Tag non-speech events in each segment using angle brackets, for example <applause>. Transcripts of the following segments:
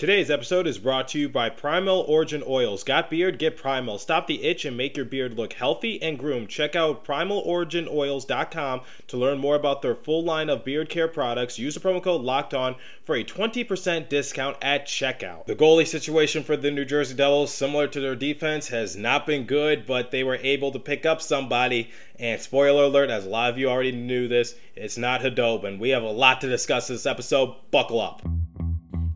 Today's episode is brought to you by Primal Origin Oils. Got beard? Get Primal. Stop the itch and make your beard look healthy and groomed. Check out primaloriginoils.com to learn more about their full line of beard care products. Use the promo code Locked On for a 20% discount at checkout. The goalie situation for the New Jersey Devils, similar to their defense, has not been good, but they were able to pick up somebody. And spoiler alert, as a lot of you already knew this, it's not Khudobin. We have a lot to discuss this episode. Buckle up.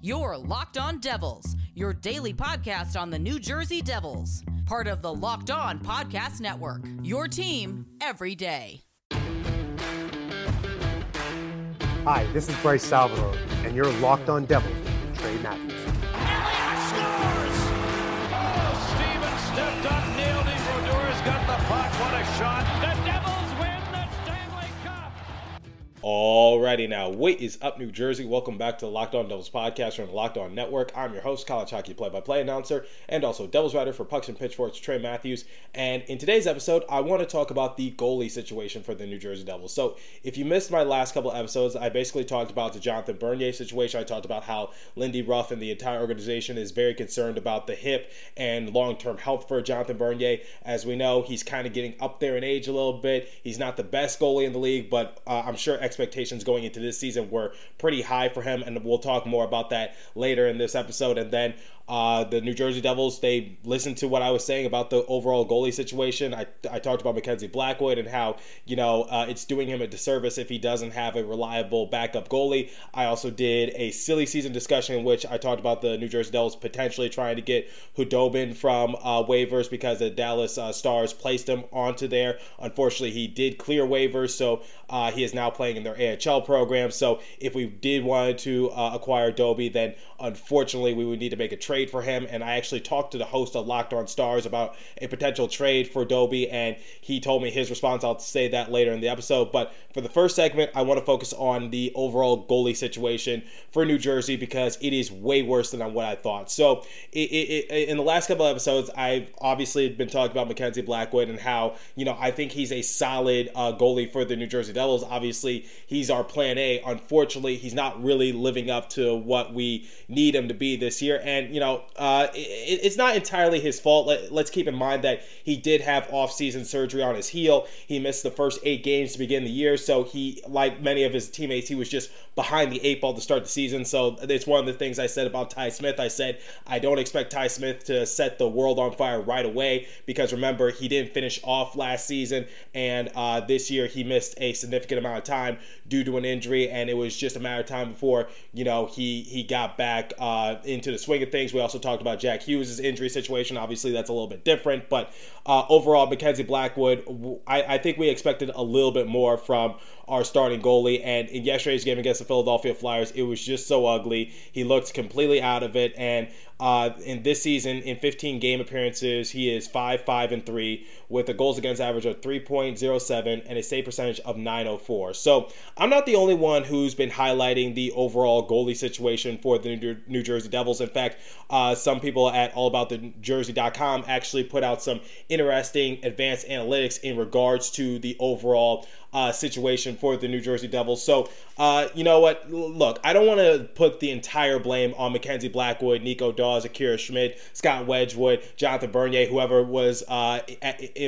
Your Locked On Devils, your daily podcast on the New Jersey Devils, part of the Locked On Podcast Network. Your team every day. Hi, this is Bryce Salvador, and you're Locked On Devils with Trey Matthews. Elliott scores! Oh, Steven stepped up, nailed it. Brodeur's got the puck. What a shot. Alrighty now, what is up, New Jersey? Welcome back to the Locked On Devils podcast from the Locked On Network. I'm your host, college hockey play-by-play announcer, and also Devils writer for Pucks and Pitchforks, Trey Matthews. And in today's episode, I want to talk about the goalie situation for the New Jersey Devils. So, if you missed my last couple episodes, I basically talked about the Jonathan Bernier situation. I talked about how Lindy Ruff and the entire organization is very concerned about the hip and long-term health for Jonathan Bernier. As we know, he's kind of getting up there in age a little bit. He's not the best goalie in the league, but uh, I'm sure expectations going into this season were pretty high for him, and we'll talk more about that later in this episode. And then uh, the New Jersey Devils, they listened to what I was saying about the overall goalie situation. I, I talked about Mackenzie Blackwood and how, you know, uh, it's doing him a disservice if he doesn't have a reliable backup goalie. I also did a silly season discussion in which I talked about the New Jersey Devils potentially trying to get Khudobin from uh, waivers because the Dallas uh, Stars placed him onto there. Unfortunately, he did clear waivers, so uh, he is now playing in their AHL program. So if we did want to uh, acquire Doby, then unfortunately we would need to make a trade for him. And I actually talked to the host of Locked On Stars about a potential trade for Doby, and he told me his response. I'll say that later in the episode. But for the first segment, I want to focus on the overall goalie situation for New Jersey because it is way worse than what I thought. So it, it, it, in the last couple episodes, I've obviously been talking about Mackenzie Blackwood and how you know I think he's a solid uh, goalie for the New Jersey Devils. Obviously, he's our plan A. Unfortunately, he's not really living up to what we need him to be this year. And you know, uh, it, it's not entirely his fault. Let, us keep in mind that he did have off-season surgery on his heel. He missed the first eight games to begin the year, so he, like many of his teammates, he was just behind the eight ball to start the season. So it's one of the things I said about Ty Smith. I said I don't expect Ty Smith to set the world on fire right away because remember he didn't finish off last season, and uh, this year he missed a significant amount of time due to an injury, and it was just a matter of time before you know he he got back uh, into the swing of things. We also talked about Jack Hughes' injury situation. Obviously, that's a little bit different, but uh, overall, Mackenzie Blackwood, I, I think we expected a little bit more from our starting goalie. And in yesterday's game against the Philadelphia Flyers, it was just so ugly. He looked completely out of it. And uh, in this season, in 15 game appearances, he is 5 5 and 3 with a goals against average of 3.07 and a save percentage of 904. So I'm not the only one who's been highlighting the overall goalie situation for the New Jersey Devils. In fact, uh, some people at allaboutthejersey.com actually put out some interesting advanced analytics in regards to the overall uh, situation for the New Jersey Devils. So, uh, you know what? Look, I don't want to put the entire blame on Mackenzie Blackwood, Nico Daws, Akira Schmid, Scott Wedgewood, Jonathan Bernier, whoever was uh,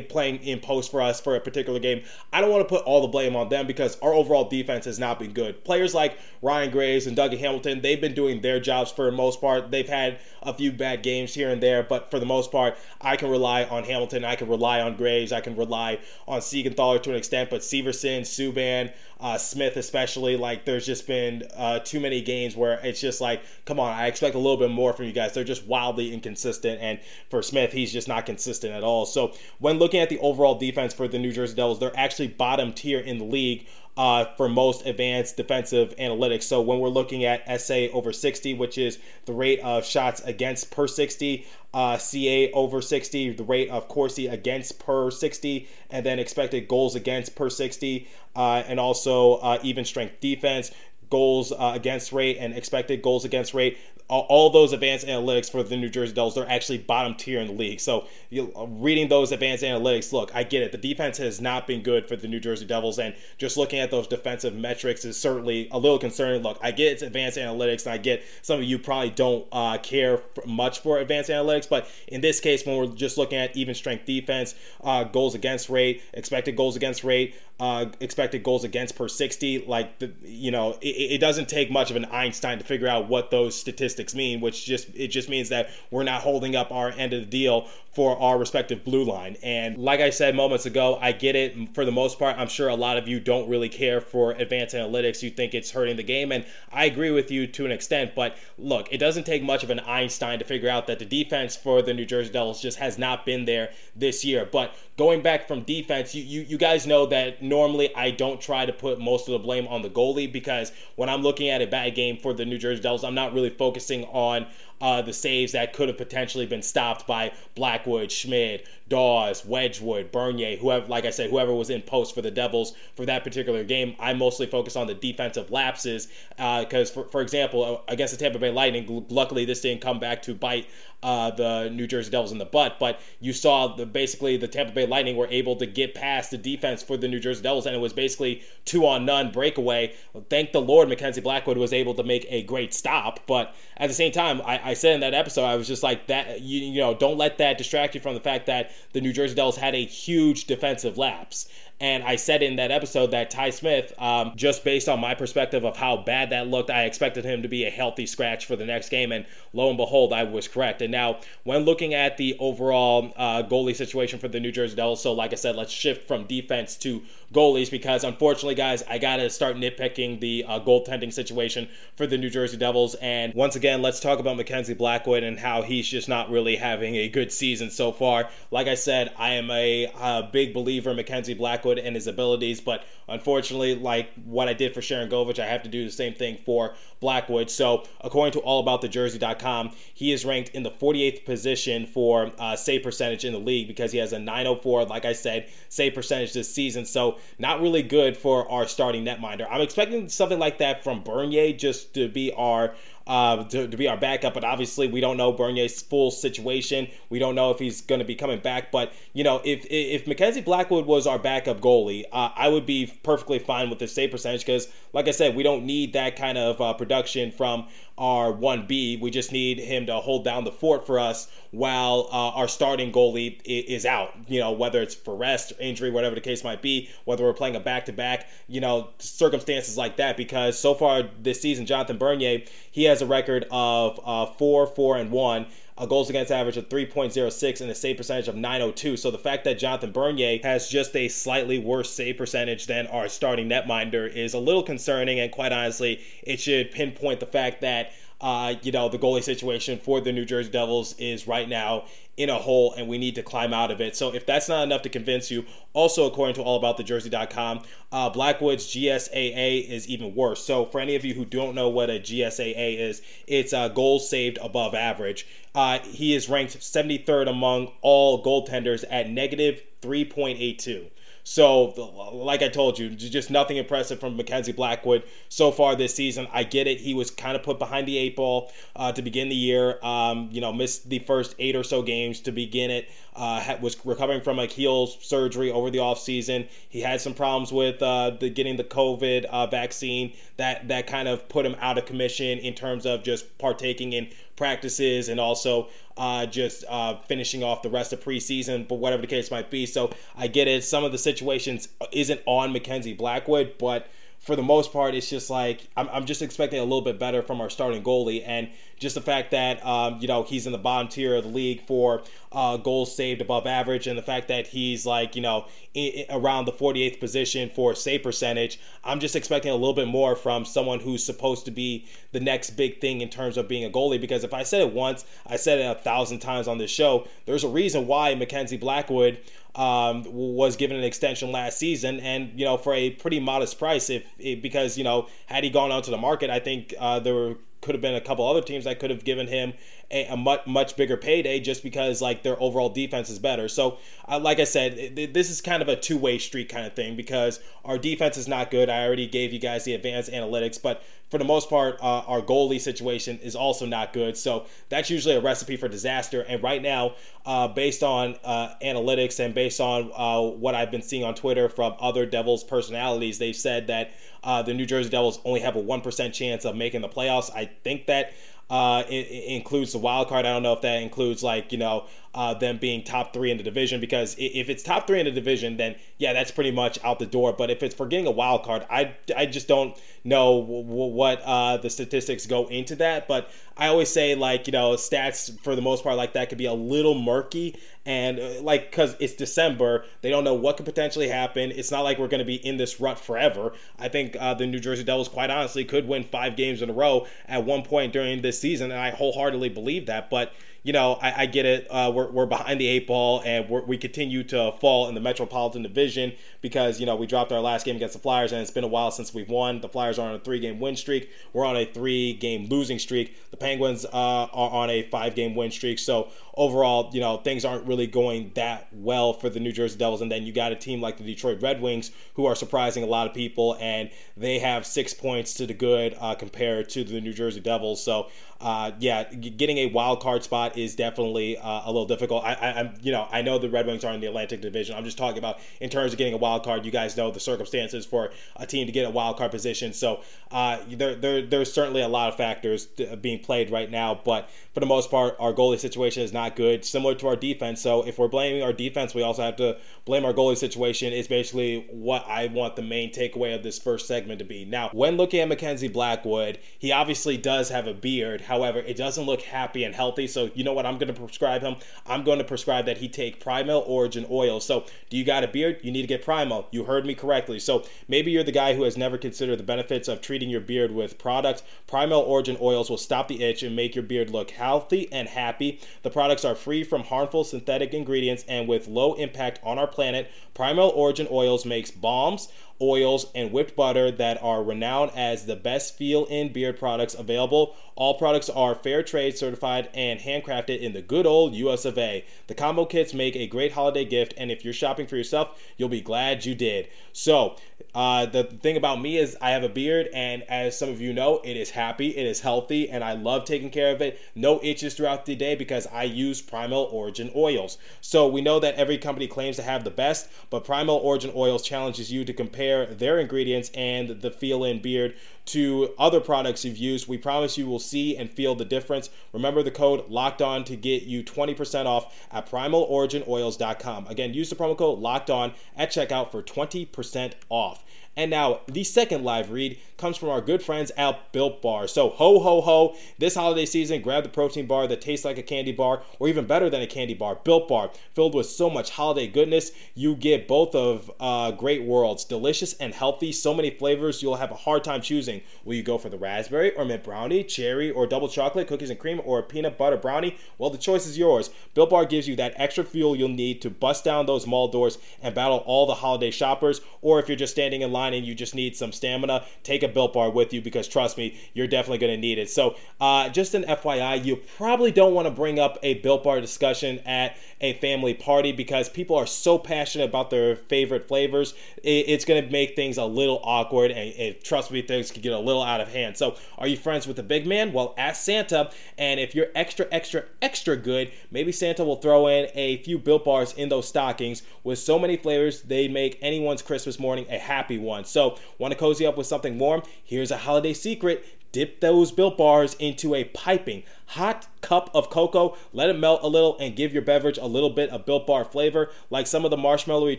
playing in post for us for a particular game. I don't want to put all the blame on them because our overall defense has not been good. Players like Ryan Graves and Dougie Hamilton, they've been doing their jobs for the most part. They've had a few bad games here and there, but for the most part, I can rely on Hamilton. I can rely on Graves. I can rely on Siegenthaler to an extent, but Severson, Subban, uh, Smith especially, like there's just been uh, too many games where it's just like, come on, I expect a little bit more from you guys. They're just wildly inconsistent, and for Smith, he's just not consistent at all. So when looking at the overall defense for the New Jersey Devils, they're actually bottom tier in the league uh, for most advanced defensive analytics. So when we're looking at SA over 60, which is the rate of shots against per 60, uh, CA over 60, the rate of Corsi against per 60, and then expected goals against per 60, uh, and also uh, even strength defense goals uh, against rate and expected goals against rate all, those advanced analytics for the New Jersey Devils, they're actually bottom tier in the league. So, you, reading those advanced analytics, look, I get it. The defense has not been good for the New Jersey Devils, and just looking at those defensive metrics is certainly a little concerning. Look, I get it's advanced analytics, and I get some of you probably don't uh, care much for advanced analytics, but in this case, when we're just looking at even strength defense, uh, goals against rate, expected goals against rate, uh, expected goals against per 60. Like, the, you know, it, it, doesn't take much of an Einstein to figure out what those statistics mean, which just, it just means that we're not holding up our end of the deal for our respective blue line. And like I said moments ago, I get it. For the most part, I'm sure a lot of you don't really care for advanced analytics. You think it's hurting the game. And I agree with you to an extent. But look, it doesn't take much of an Einstein to figure out that the defense for the New Jersey Devils just has not been there this year. But going back from defense, you, you, you guys know that normally I don't try to put most of the blame on the goalie because when I'm looking at a bad game for the New Jersey Devils, I'm not really focusing on uh, the saves that could have potentially been stopped by Blackwood, Schmid, Daws, Wedgewood, Bernier, whoever, like I said, whoever was in post for the Devils for that particular game. I mostly focus on the defensive lapses because, uh, for, for example, uh, against the Tampa Bay Lightning, luckily this didn't come back to bite uh, the New Jersey Devils in the butt, but you saw the basically the Tampa Bay Lightning were able to get past the defense for the New Jersey Devils, and it was basically two on none breakaway. Thank the Lord, Mackenzie Blackwood was able to make a great stop, but at the same time, I, I said in that episode, I was just like that. You, you know, don't let that distract you from the fact that the New Jersey Devils had a huge defensive lapse. And I said in that episode that Ty Smith, um, just based on my perspective of how bad that looked, I expected him to be a healthy scratch for the next game. And lo and behold, I was correct. And now, when looking at the overall uh, goalie situation for the New Jersey Devils, so like I said, let's shift from defense to goalies because unfortunately, guys, I got to start nitpicking the uh, goaltending situation for the New Jersey Devils. And once again, let's talk about Mackenzie Blackwood and how he's just not really having a good season so far. Like I said, I am a, a big believer in Mackenzie Blackwood and his abilities, but unfortunately, like what I did for Sharangovich, I have to do the same thing for Blackwood. So, according to allaboutthejersey.com, he is ranked in the 48th position for uh, save percentage in the league because he has a 904, like I said, save percentage this season. So, not really good for our starting netminder. I'm expecting something like that from Bernier just to be our uh, to, to, be our backup. But obviously, we don't know Bernier's full situation. We don't know if he's going to be coming back. But you know, if if Mackenzie Blackwood was our backup goalie, uh, I would be perfectly fine with the save percentage because, like I said, we don't need that kind of uh, production from our 1B. We just need him to hold down the fort for us while uh, our starting goalie is out. You know, whether it's for rest, injury, whatever the case might be, whether we're playing a back to back, you know, circumstances like that. Because so far this season, Jonathan Bernier, he has a record of uh, 4 4 and 1 a goals against average of 3.06 and a save percentage of 902. So the fact that Jonathan Bernier has just a slightly worse save percentage than our starting netminder is a little concerning, and quite honestly, it should pinpoint the fact that uh, you know, the goalie situation for the New Jersey Devils is right now in a hole and we need to climb out of it. So if that's not enough to convince you, also according to allaboutthejersey.com, uh, Blackwood's GSAA is even worse. So for any of you who don't know what a GSAA is, it's uh, goals saved above average. Uh, he is ranked 73rd among all goaltenders at negative 3.82. So, like I told you, just nothing impressive from Mackenzie Blackwood so far this season. I get it; he was kind of put behind the eight ball uh, to begin the year. Um, you know, missed the first eight or so games to begin it. Uh, was recovering from a heel surgery over the offseason. He had some problems with uh, the getting the COVID uh, vaccine. That that kind of put him out of commission in terms of just partaking in practices and also uh, just uh, finishing off the rest of preseason, but whatever the case might be. So I get it. Some of the situations isn't on Mackenzie Blackwood, but for the most part, it's just like I'm, I'm just expecting a little bit better from our starting goalie, and just the fact that um, you know he's in the bottom tier of the league for uh, goals saved above average, and the fact that he's like you know in, around the 48th position for save percentage, I'm just expecting a little bit more from someone who's supposed to be the next big thing in terms of being a goalie. Because if I said it once, I said it a thousand times on this show. There's a reason why Mackenzie Blackwood um, was given an extension last season, and you know for a pretty modest price. If, if because you know had he gone out to the market, I think uh, there could have been a couple other teams that could have given him a, a much much bigger payday just because like their overall defense is better. So, uh, like I said, it, this is kind of a two way street kind of thing because our defense is not good. I already gave you guys the advanced analytics, but for the most part, uh, our goalie situation is also not good. So that's usually a recipe for disaster. And right now, uh, based on uh, analytics and based on uh, what I've been seeing on Twitter from other Devils personalities, they've said that uh, the New Jersey Devils only have a 1% chance of making the playoffs. I think that uh, it, it, includes the wild card. I don't know if that includes like you know uh, them being top three in the division because if it's top three in the division, then yeah, that's pretty much out the door. But if it's for getting a wild card, I, I just don't know w- w- what uh, the statistics go into that. But I always say like you know stats for the most part like that could be a little murky and uh, like because it's December, they don't know what could potentially happen. It's not like we're going to be in this rut forever. I think uh, the New Jersey Devils, quite honestly, could win five games in a row at one point during this season, and I wholeheartedly believe that. But you know, I, I get it. Uh, we're, we're behind the eight ball, and we continue to fall in the Metropolitan Division because you know we dropped our last game against the Flyers, and it's been a while since we've won. The Flyers are on a three-game win streak. We're on a three-game losing streak. The Penguins uh, are on a five-game win streak. So overall, you know, things aren't really going that well for the New Jersey Devils. And then you got a team like the Detroit Red Wings who are surprising a lot of people, and they have six points to the good uh, compared to the New Jersey Devils. So uh, yeah, getting a wild card spot is definitely uh, a little difficult. I, am you know, I know the Red Wings are in the Atlantic Division. I'm just talking about in terms of getting a wild card. You guys know the circumstances for a team to get a wild card position. So uh, there, there, there's certainly a lot of factors being played right now. But for the most part, our goalie situation is not good, similar to our defense. So if we're blaming our defense, we also have to blame our goalie situation. Is basically what I want the main takeaway of this first segment to be. Now, when looking at Mackenzie Blackwood, he obviously does have a beard. However, it doesn't look happy and healthy. So you know what I'm going to prescribe him? I'm going to prescribe that he take Primal Origin oil. So do you got a beard? You need to get Primal. You heard me correctly. So maybe you're the guy who has never considered the benefits of treating your beard with products. Primal Origin oils will stop the itch and make your beard look healthy and happy. The products are free from harmful synthetic ingredients and with low impact on our planet. Primal Origin oils makes balms oils, and whipped butter that are renowned as the best feel in beard products available. All products are fair trade certified and handcrafted in the good old US of A. The combo kits make a great holiday gift, and if you're shopping for yourself, you'll be glad you did. So, uh, the thing about me is I have a beard, and as some of you know, it is happy, it is healthy, and I love taking care of it. No itches throughout the day because I use Primal Origin oils. So we know that every company claims to have the best, but Primal Origin oils challenges you to compare their ingredients and the feel-in beard to other products you've used. We promise you will see and feel the difference. Remember the code locked on to get you 20% off at primaloriginoils.com. Again, use the promo code locked on at checkout for 20% off. And now, the second live read comes from our good friends at Built Bar. So, ho, ho, ho, this holiday season, grab the protein bar that tastes like a candy bar, or even better than a candy bar, Built Bar, filled with so much holiday goodness. You get both of uh, great worlds, delicious and healthy, so many flavors, you'll have a hard time choosing. Will you go for the raspberry or mint brownie, cherry or double chocolate, cookies and cream, or a peanut butter brownie? Well, the choice is yours. Built Bar gives you that extra fuel you'll need to bust down those mall doors and battle all the holiday shoppers, or if you're just standing in line, line and you just need some stamina, take a Built Bar with you because trust me, you're definitely going to need it. So, uh, just an FYI, you probably don't want to bring up a Built Bar discussion at a family party because people are so passionate about their favorite flavors. it's going to make things a little awkward, and, and trust me, things can get a little out of hand. So, are you friends with the big man? Well, ask Santa, and if you're extra, extra, extra good, maybe Santa will throw in a few Built Bars in those stockings with so many flavors they make anyone's Christmas morning a happy one. So, want to cozy up with something warm? Here's a holiday secret. Dip those built bars into a piping hot cup of cocoa, let it melt a little, and give your beverage a little bit of built bar flavor. Like some of the marshmallowy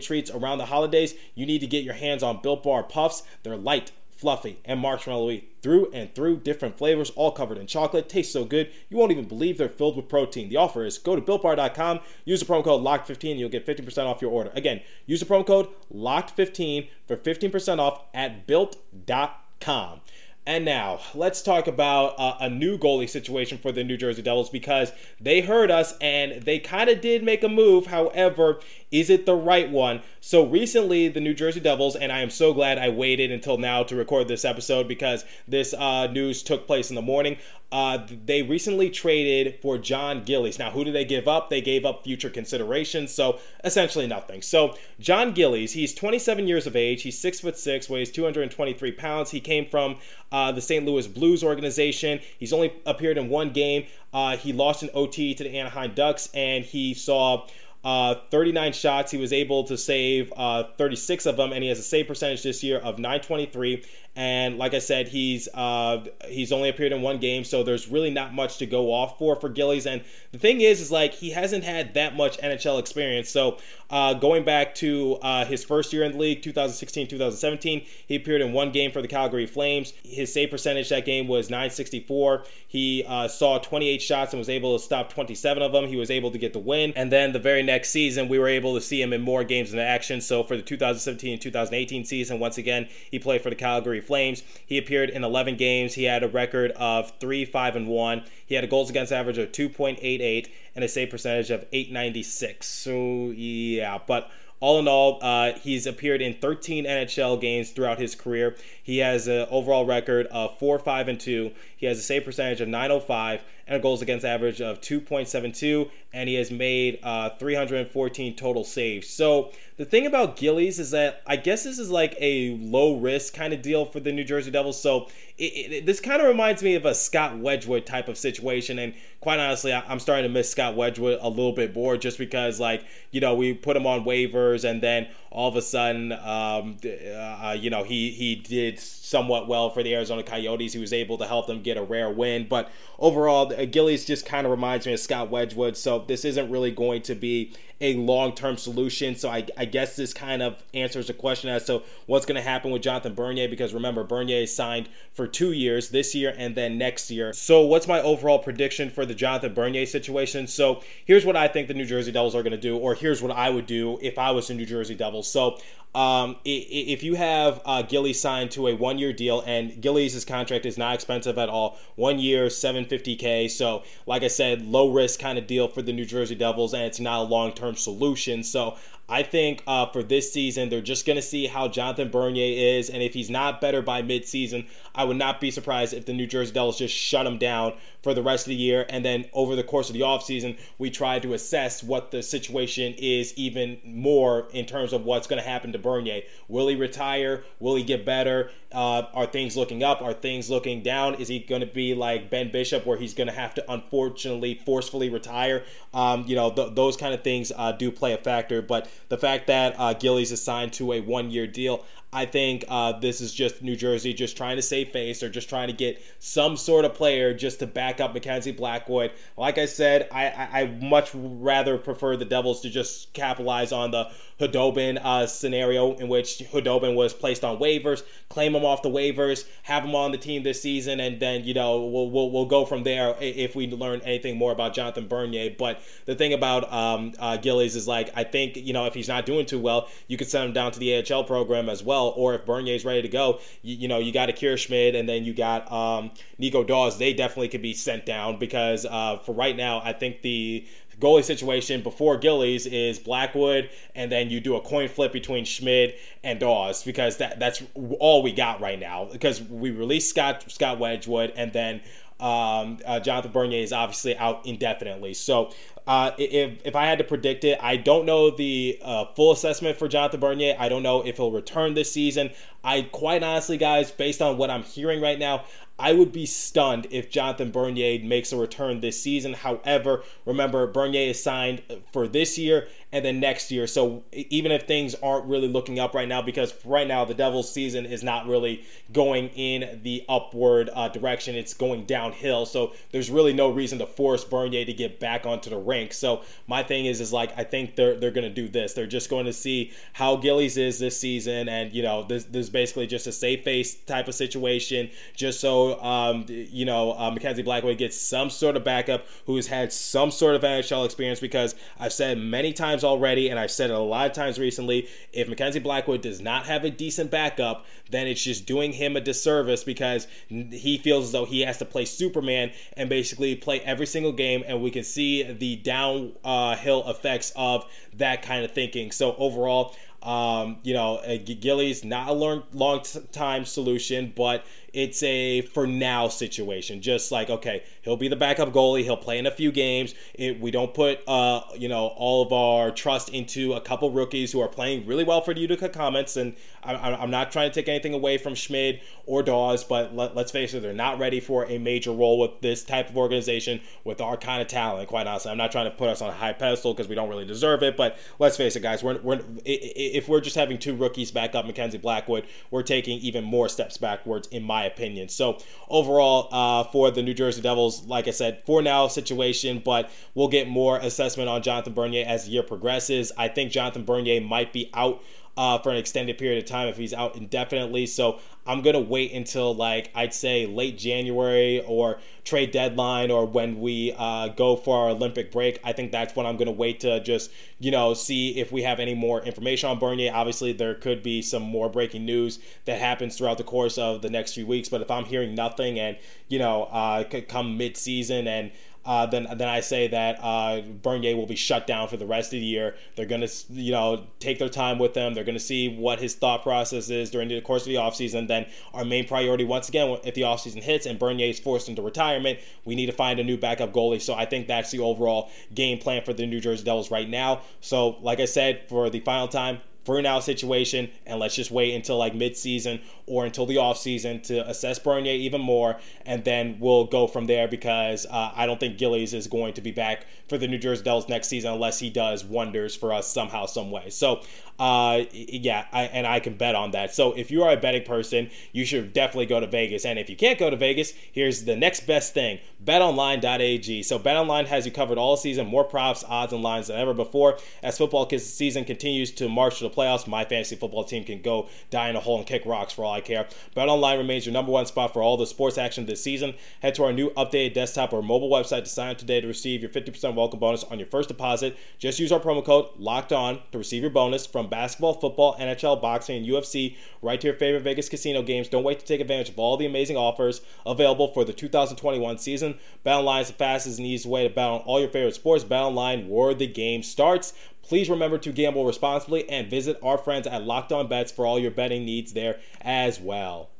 treats around the holidays, you need to get your hands on built bar puffs. They're light, fluffy, and marshmallowy through and through different flavors, all covered in chocolate. Tastes so good, you won't even believe they're filled with protein. The offer is go to builtbar.com, use the promo code LOCKED15, you'll get 15% off your order. Again, use the promo code LOCKED15 for 15% off at built.com. And now, let's talk about uh, a new goalie situation for the New Jersey Devils because they heard us and they kind of did make a move. However, is it the right one? So recently, the New Jersey Devils, and I am so glad I waited until now to record this episode because this uh, news took place in the morning. Uh, they recently traded for Jon Gillies. Now, who did they give up? They gave up future considerations, so essentially nothing. So, Jon Gillies, he's 27 years of age. He's six foot six, weighs 223 pounds. He came from uh, the St. Louis Blues organization. He's only appeared in one game. Uh, he lost an OT to the Anaheim Ducks, and he saw uh, 39 shots. He was able to save uh, 36 of them, and he has a save percentage this year of 923. And like I said, he's uh, he's only appeared in one game, so there's really not much to go off for for Gillies. And the thing is, is like he hasn't had that much NHL experience. So uh, going back to uh, his first year in the league, 2016-2017, he appeared in one game for the Calgary Flames. His save percentage that game was 964. He uh, saw 28 shots and was able to stop 27 of them. He was able to get the win. And then the very next season, we were able to see him in more games in action. So for the 2017-2018 season, once again, he played for the Calgary Flames. He appeared in 11 games. He had a record of 3 5 and 1. He had a goals against average of 2.88 and a save percentage of 896. So, yeah, but all in all, uh, he's appeared in 13 NHL games throughout his career. He has an overall record of 4 5 and 2. He has a save percentage of 905 and a goals against average of 2.72, and he has made uh, 314 total saves. So the thing about Gillies is that I guess this is like a low risk kind of deal for the New Jersey Devils. So it, it, this kind of reminds me of a Scott Wedgewood type of situation. And quite honestly, I, am starting to miss Scott Wedgewood a little bit more just because, like, you know, we put him on waivers and then all of a sudden, um, uh, you know, he, he did somewhat well for the Arizona Coyotes. He was able to help them get a rare win. But overall, Gillies just kind of reminds me of Scott Wedgewood. So this isn't really going to be a long term solution. So I, I, guess this kind of answers the question as to what's going to happen with Jonathan Bernier because remember, Bernier signed for two years this year and then next year. So, what's my overall prediction for the Jonathan Bernier situation? So, here's what I think the New Jersey Devils are going to do, or here's what I would do if I was the New Jersey Devils. So, um, if you have uh, Gillies signed to a one-year deal, and Gillies' contract is not expensive at all, one year, 750k. So, like I said, low risk kind of deal for the New Jersey Devils, and it's not a long-term solution. So, I think uh, for this season, they're just going to see how Jonathan Bernier is. And if he's not better by midseason, I would not be surprised if the New Jersey Devils just shut him down for the rest of the year. And then over the course of the offseason, we try to assess what the situation is even more in terms of what's going to happen to Bernier. Will he retire? Will he get better? Uh, are things looking up? Are things looking down? Is he going to be like Ben Bishop, where he's going to have to unfortunately forcefully retire? Um, you know, th- those kind of things uh, do play a factor. But the fact that uh, Gillies is signed to a one year deal, I think uh, this is just New Jersey just trying to save face or just trying to get some sort of player just to back up Mackenzie Blackwood. Like I said, I, I, I much rather prefer the Devils to just capitalize on the Khudobin uh, scenario in which Khudobin was placed on waivers, claim him off the waivers, have him on the team this season, and then you know we'll we'll, we'll go from there if we learn anything more about Jonathan Bernier. But the thing about um, uh, Gillies is like I think you know if he's not doing too well, you could send him down to the AHL program as well, or if Bernier's ready to go, you, you know you got Akira Schmid and then you got um, Nico Daws. They definitely could be sent down because uh, for right now, I think the goalie situation before Gillies is Blackwood, and then you do a coin flip between Schmid and Daws because that that's all we got right now. Because we released Scott Scott Wedgewood, and then um, uh, Jonathan Bernier is obviously out indefinitely. So uh, if, if I had to predict it, I don't know the uh, full assessment for Jonathan Bernier. I don't know if he'll return this season. I quite honestly, guys, based on what I'm hearing right now, I would be stunned if Jonathan Bernier makes a return this season. However, remember, Bernier is signed for this year and then next year. So even if things aren't really looking up right now, because right now the Devils' season is not really going in the upward uh, direction, it's going downhill. So there's really no reason to force Bernier to get back onto the rink. So my thing is, is like I think they're they're going to do this. They're just going to see how Gillies is this season, and you know this this is basically just a safe face type of situation, just so um, you know, uh, Mackenzie Blackwood gets some sort of backup who has had some sort of NHL experience because I've said many times times already, and I've said it a lot of times recently. If Mackenzie Blackwood does not have a decent backup, then it's just doing him a disservice because he feels as though he has to play Superman and basically play every single game, and we can see the downhill effects of that kind of thinking. So overall, um, you know, uh, Gillies not a long time solution, but it's a for now situation. Just like okay, he'll be the backup goalie. He'll play in a few games. It, we don't put uh, you know all of our trust into a couple rookies who are playing really well for the Utica Comets. And I, am not trying to take anything away from Schmid or Daws, but let, us face it, they're not ready for a major role with this type of organization with our kind of talent. Quite honestly, I'm not trying to put us on a high pedestal because we don't really deserve it. But let's face it, guys. We're, we're if we're just having two rookies back up, Mackenzie Blackwood, we're taking even more steps backwards in my opinion. So overall, uh, for the New Jersey Devils, like I said, for now situation, but we'll get more assessment on Jonathan Bernier as the year progresses. I think Jonathan Bernier might be out uh, for an extended period of time if he's out indefinitely. So I'm gonna wait until like I'd say late January or trade deadline or when we uh, go for our Olympic break. I think that's when I'm gonna wait to just you know see if we have any more information on Bernier. Obviously, there could be some more breaking news that happens throughout the course of the next few weeks. But if I'm hearing nothing and you know uh, could come mid season and uh, then then I say that uh, Bernier will be shut down for the rest of the year. They're to, you know, take their time with him. They're to see what his thought process is during the course of the offseason. Then our main priority, once again, if the offseason hits and Bernier is forced into retirement, we need to find a new backup goalie. So I think that's the overall game plan for the New Jersey Devils right now. So, like I said, for the final time, now situation, and let's just wait until like mid-season or until the offseason to assess Bernier even more, and then we'll go from there because uh, I don't think Gillies is going to be back for the New Jersey Devils next season unless he does wonders for us somehow, some way. So, uh, yeah, I, and I can bet on that. So if you are a betting person, you should definitely go to Vegas. And if you can't go to Vegas, here's the next best thing: BetOnline.ag. So BetOnline has you covered all season, more props, odds, and lines than ever before. As football season continues to march to the playoffs, my fantasy football team can go die in a hole and kick rocks for all I care. BetOnline remains your number one spot for all the sports action this season. Head to our new updated desktop or mobile website to sign up today to receive your 50% welcome bonus on your first deposit. Just use our promo code Locked On to receive your bonus from basketball, football, NHL, boxing, and UFC right to your favorite Vegas casino games. Don't wait to take advantage of all the amazing offers available for the 2021 season. BetOnline is the fastest and easiest way to bet on all your favorite sports. BetOnline, where the game starts. Please remember to gamble responsibly and visit our friends at Locked On Bets for all your betting needs there as well.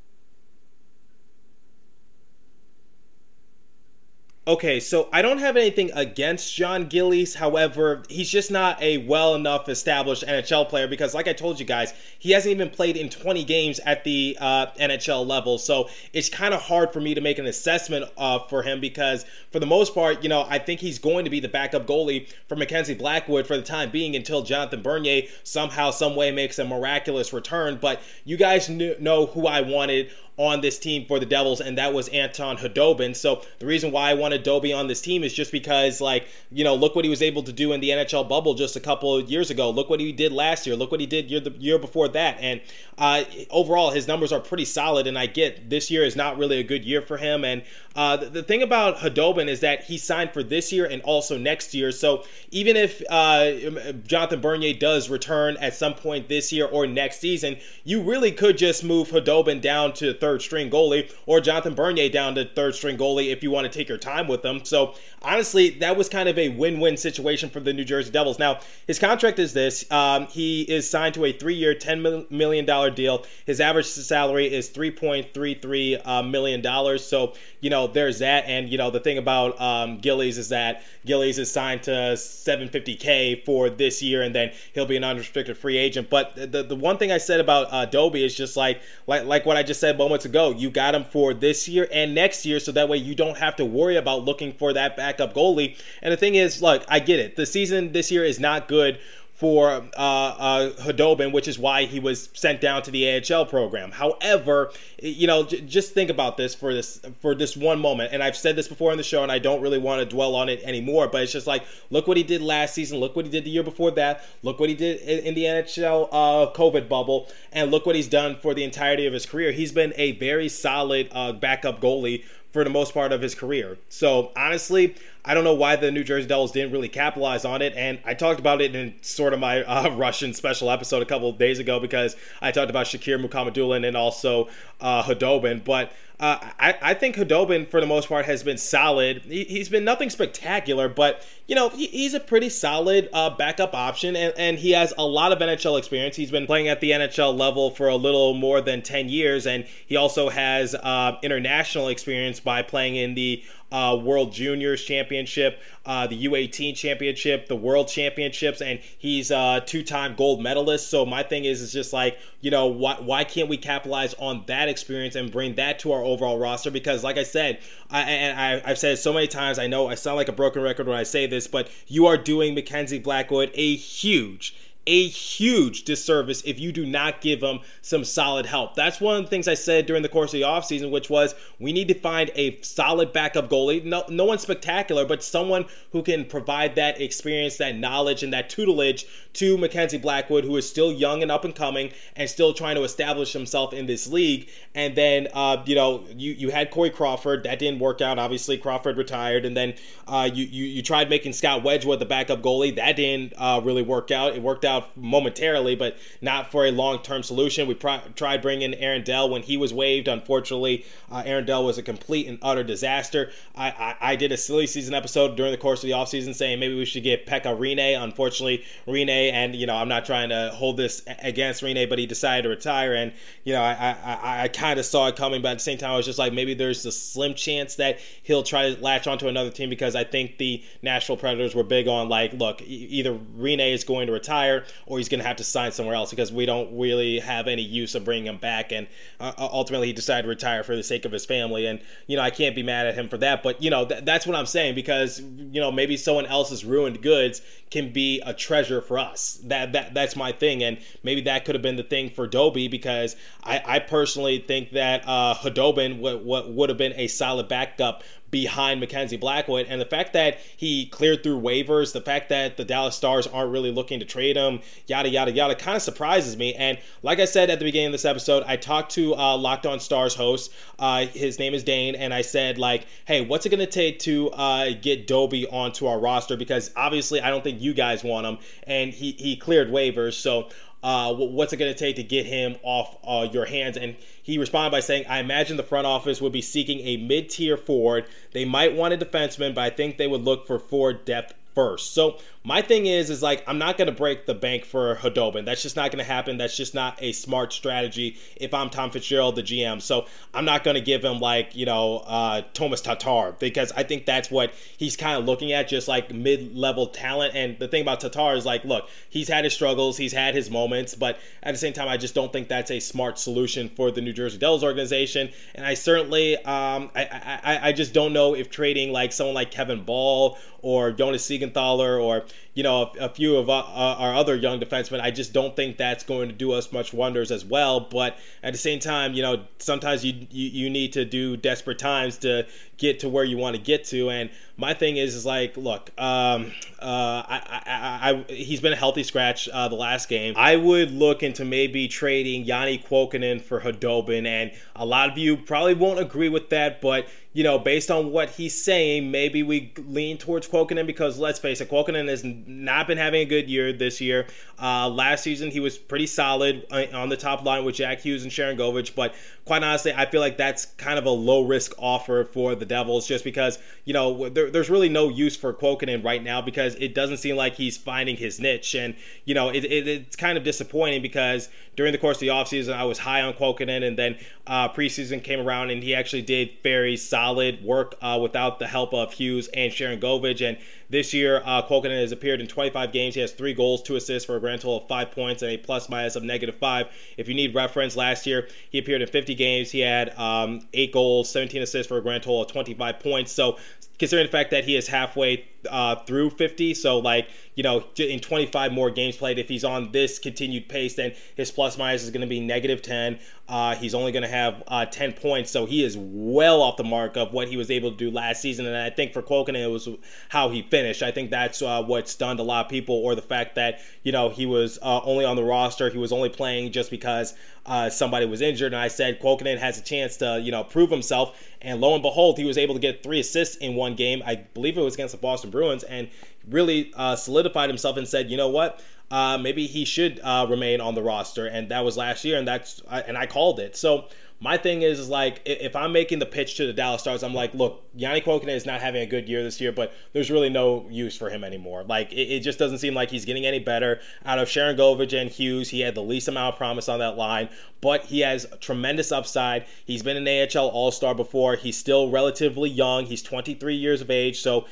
Okay, so I don't have anything against Jon Gillies. However, he's just not a well enough established NHL player because, like I told you guys, he hasn't even played in 20 games at the uh, NHL level. So it's kind of hard for me to make an assessment uh, for him because, for the most part, you know, I think he's going to be the backup goalie for Mackenzie Blackwood for the time being until Jonathan Bernier somehow, some way makes a miraculous return. But you guys kn- know who I wanted on this team for the Devils, and that was Anton Khudobin. So the reason why I wanted Dobie on this team is just because, like, you know, look what he was able to do in the NHL bubble just a couple of years ago. Look what he did last year. Look what he did year the year before that. And uh, overall, his numbers are pretty solid. And I get this year is not really a good year for him. And uh, the, the, thing about Khudobin is that he signed for this year and also next year. So even if uh, Jonathan Bernier does return at some point this year or next season, you really could just move Khudobin down to third string goalie or Jonathan Bernier down to third string goalie if you want to take your time with them. So honestly, that was kind of a win-win situation for the New Jersey Devils. Now his contract is this: um, he is signed to a three-year, ten million dollar deal. His average salary is three point three three uh, dollars. So you know there's that. And, you know, the thing about um, Gillies is that Gillies is signed to 750K for this year, and then he'll be an unrestricted free agent. But the, the one thing I said about uh, is just like, like, like what I just said moments ago. You got him for this year and next year, so that way you don't have to worry about looking for that backup goalie. And the thing is, look, I get it. The season this year is not good for uh, uh, Khudobin, which is why he was sent down to the AHL program. However, you know, j- just think about this for this for this one moment. And I've said this before in the show, and I don't really want to dwell on it anymore. But it's just like, look what he did last season. Look what he did the year before that. Look what he did in, in the NHL uh, COVID bubble, and look what he's done for the entirety of his career. He's been a very solid uh, backup goalie for the most part of his career. So honestly, I don't know why the New Jersey Devils didn't really capitalize on it. And I talked about it in sort of my uh, <laughs> Russian special episode a couple of days ago because I talked about Shakir Mukhamadulin and also uh, Khudobin. But uh, I, I think Khudobin, for the most part, has been solid. He, has been nothing spectacular, but, you know, he, he's a pretty solid uh, backup option, and, and he has a lot of NHL experience. He's been playing at the NHL level for a little more than 10 years, and he also has uh, international experience by playing in the uh, World Juniors Championship, uh, the U18 Championship, the World Championships, and he's a two-time gold medalist. So my thing is, is just like you know why why can't we capitalize on that experience and bring that to our overall roster? Because like I said, I, and I, I've said so many times, I know I sound like a broken record when I say this, but you are doing Mackenzie Blackwood a huge a huge disservice if you do not give him some solid help. That's one of the things I said during the course of the offseason, which was we need to find a solid backup goalie. No, no one spectacular, but someone who can provide that experience, that knowledge, and that tutelage to Mackenzie Blackwood, who is still young and up and coming and still trying to establish himself in this league. And then, uh, you know, you, you had Corey Crawford. That didn't work out. Obviously, Crawford retired. And then uh, you, you, you tried making Scott Wedgewood the backup goalie. That didn't uh, really work out. It worked out out momentarily, but not for a long term solution. We tried bringing Aaron Dell when he was waived. Unfortunately, uh, Aaron Dell was a complete and utter disaster. I, I, I, did a silly season episode during the course of the offseason saying maybe we should get Pekka Rinne. Unfortunately, Rinne, and you know, I'm not trying to hold this against Rinne, but he decided to retire. And, you know, I, I, I kind of saw it coming, but at the same time, I was just like, maybe there's a slim chance that he'll try to latch onto another team because I think the Nashville Predators were big on, like, look, either Rinne is going to retire or he's going to have to sign somewhere else because we don't really have any use of bringing him back. And uh, uh, ultimately, he decided to retire for the sake of his family. And, you know, I can't be mad at him for that. But, you know, th- that's what I'm saying because, you know, maybe someone else's ruined goods can be a treasure for us. That, that That's my thing. And maybe that could have been the thing for Doby because I, I personally think that uh, Khudobin w- w- would have been a solid backup behind Mackenzie Blackwood. And the fact that he cleared through waivers, the fact that the Dallas Stars aren't really looking to trade him, yada, yada, yada, kind of surprises me. And like I said at the beginning of this episode, I talked to uh, Locked On Stars host. Uh, his name is Dane. And I said, like, hey, what's it going to take to uh, get Doby onto our roster? Because obviously, I don't think you guys want him. And he, he cleared waivers. So, uh, what's it going to take to get him off uh, your hands? And he responded by saying, I imagine the front office would be seeking a mid tier forward. They might want a defenseman, but I think they would look for forward depth first. So my thing is, is like I'm not gonna break the bank for Khudobin. That's just not gonna happen. That's just not a smart strategy if I'm Tom Fitzgerald, the GM. So I'm not gonna give him like you know uh, Tomas Tatar because I think that's what he's kind of looking at, just like mid-level talent. And the thing about Tatar is like, look, he's had his struggles, he's had his moments, but at the same time, I just don't think that's a smart solution for the New Jersey Devils organization. And I certainly, um, I, I, I just don't know if trading like someone like Kevin Bahl or Jonas Siegenthaler or you know a, a few of our, uh, our, other young defensemen. I just don't think that's going to do us much wonders as well. But at the same time, you know sometimes you you, you need to do desperate times to get to where you want to get to. And my thing is, is like, look, um, uh, I, I, I, he's been a healthy scratch uh, the last game. I would look into maybe trading Janne Kuokkanen for Khudobin, and a lot of you probably won't agree with that, but you know, based on what he's saying, maybe we lean towards Kuokkanen because let's face it, Kuokkanen has not been having a good year this year. Uh, last season, he was pretty solid uh, on the top line with Jack Hughes and Sharangovich, but quite honestly, I feel like that's kind of a low risk offer for the Devils just because, you know, there, there's really no use for Kuokkanen right now because it doesn't seem like he's finding his niche. And, you know, it, it, it's kind of disappointing because during the course of the offseason, I was high on Kuokkanen and then uh, preseason came around and he actually did very solid work uh, without the help of Hughes and Sharangovich. And this year, uh, has appeared in 25 games. He has three goals, two assists for a grand total of five points and a plus minus of negative five. If you need reference, last year he appeared in 50 games. He had um, eight goals, 17 assists for a grand total of 25 points. So considering the fact that he is halfway uh, through 50. So, like, you know, in 25 more games played, if he's on this continued pace, then his plus minus is going to be negative 10. Uh, he's only going to have uh, 10 points, so he is well off the mark of what he was able to do last season. And I think for Kuokkanen, it was how he finished. I think that's uh, what stunned a lot of people, or the fact that, you know, he was uh, only on the roster. He was only playing just because uh, somebody was injured. And I said Kuokkanen has a chance to, you know, prove himself. And lo and behold, he was able to get three assists in one game. I believe it was against the Boston Bruins, and really uh, solidified himself and said, you know what? Uh, maybe he should uh, remain on the roster, and that was last year, and that's and I called it. So my thing is, is like if I'm making the pitch to the Dallas Stars, I'm like, look, Janne Kuokkanen is not having a good year this year, but there's really no use for him anymore. Like it, it just doesn't seem like he's getting any better. Out of Sharangovich and Hughes, he had the least amount of promise on that line, but he has tremendous upside. He's been an AHL All Star before. He's still relatively young. He's 23 years of age, so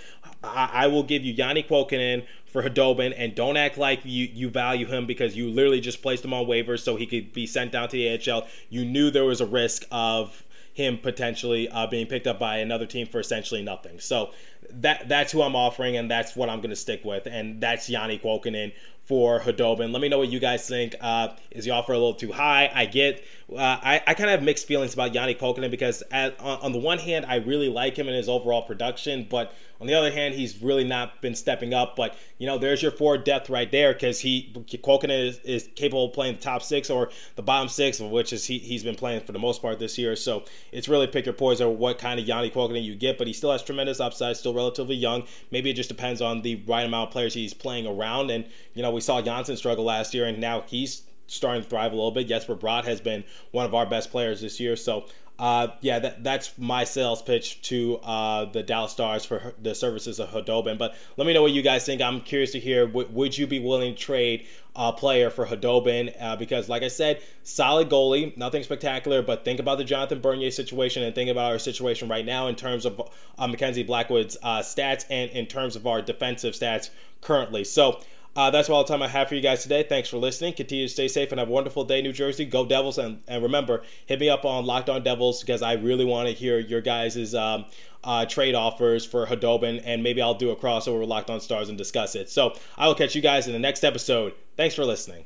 I, I will give you Janne Kuokkanen for Khudobin, and don't act like you, you value him because you literally just placed him on waivers so he could be sent down to the AHL. You knew there was a risk of him potentially uh, being picked up by another team for essentially nothing. So that that's who I'm offering, and that's what I'm going to stick with, and that's Janne Kuokkanen for Khudobin. Let me know what you guys think. Uh, is the offer a little too high? I get. Uh, I, I kind of have mixed feelings about Janne Kuokkanen because at, on, on, the one hand, I really like him and his overall production, but on the other hand, he's really not been stepping up. But you know, there's your four depth right there because he Kuokkanen is, is, capable of playing the top six or the bottom six, which is he, he's been playing for the most part this year. So it's really pick your poison what kind of Janne Kuokkanen you get. But he still has tremendous upside, still relatively young. Maybe it just depends on the right amount of players he's playing around. And you know, we saw Johnsson struggle last year, and now he's starting to thrive a little bit. Jesper Bratt has been one of our best players this year. So, uh, yeah, that, that's my sales pitch to uh, the Dallas Stars for the services of Khudobin. But let me know what you guys think. I'm curious to hear. W- would you be willing to trade a player for Khudobin? Uh, because, like I said, solid goalie, nothing spectacular. But think about the Jonathan Bernier situation and think about our situation right now in terms of uh, Mackenzie Blackwood's uh, stats and in terms of our defensive stats currently. So. Uh, that's all the time I have for you guys today. Thanks for listening. Continue to stay safe and have a wonderful day, New Jersey. Go Devils. And, and remember, hit me up on Locked On Devils because I really want to hear your guys' um, uh, trade offers for Khudobin. And maybe I'll do a crossover with Locked On Stars and discuss it. So I will catch you guys in the next episode. Thanks for listening.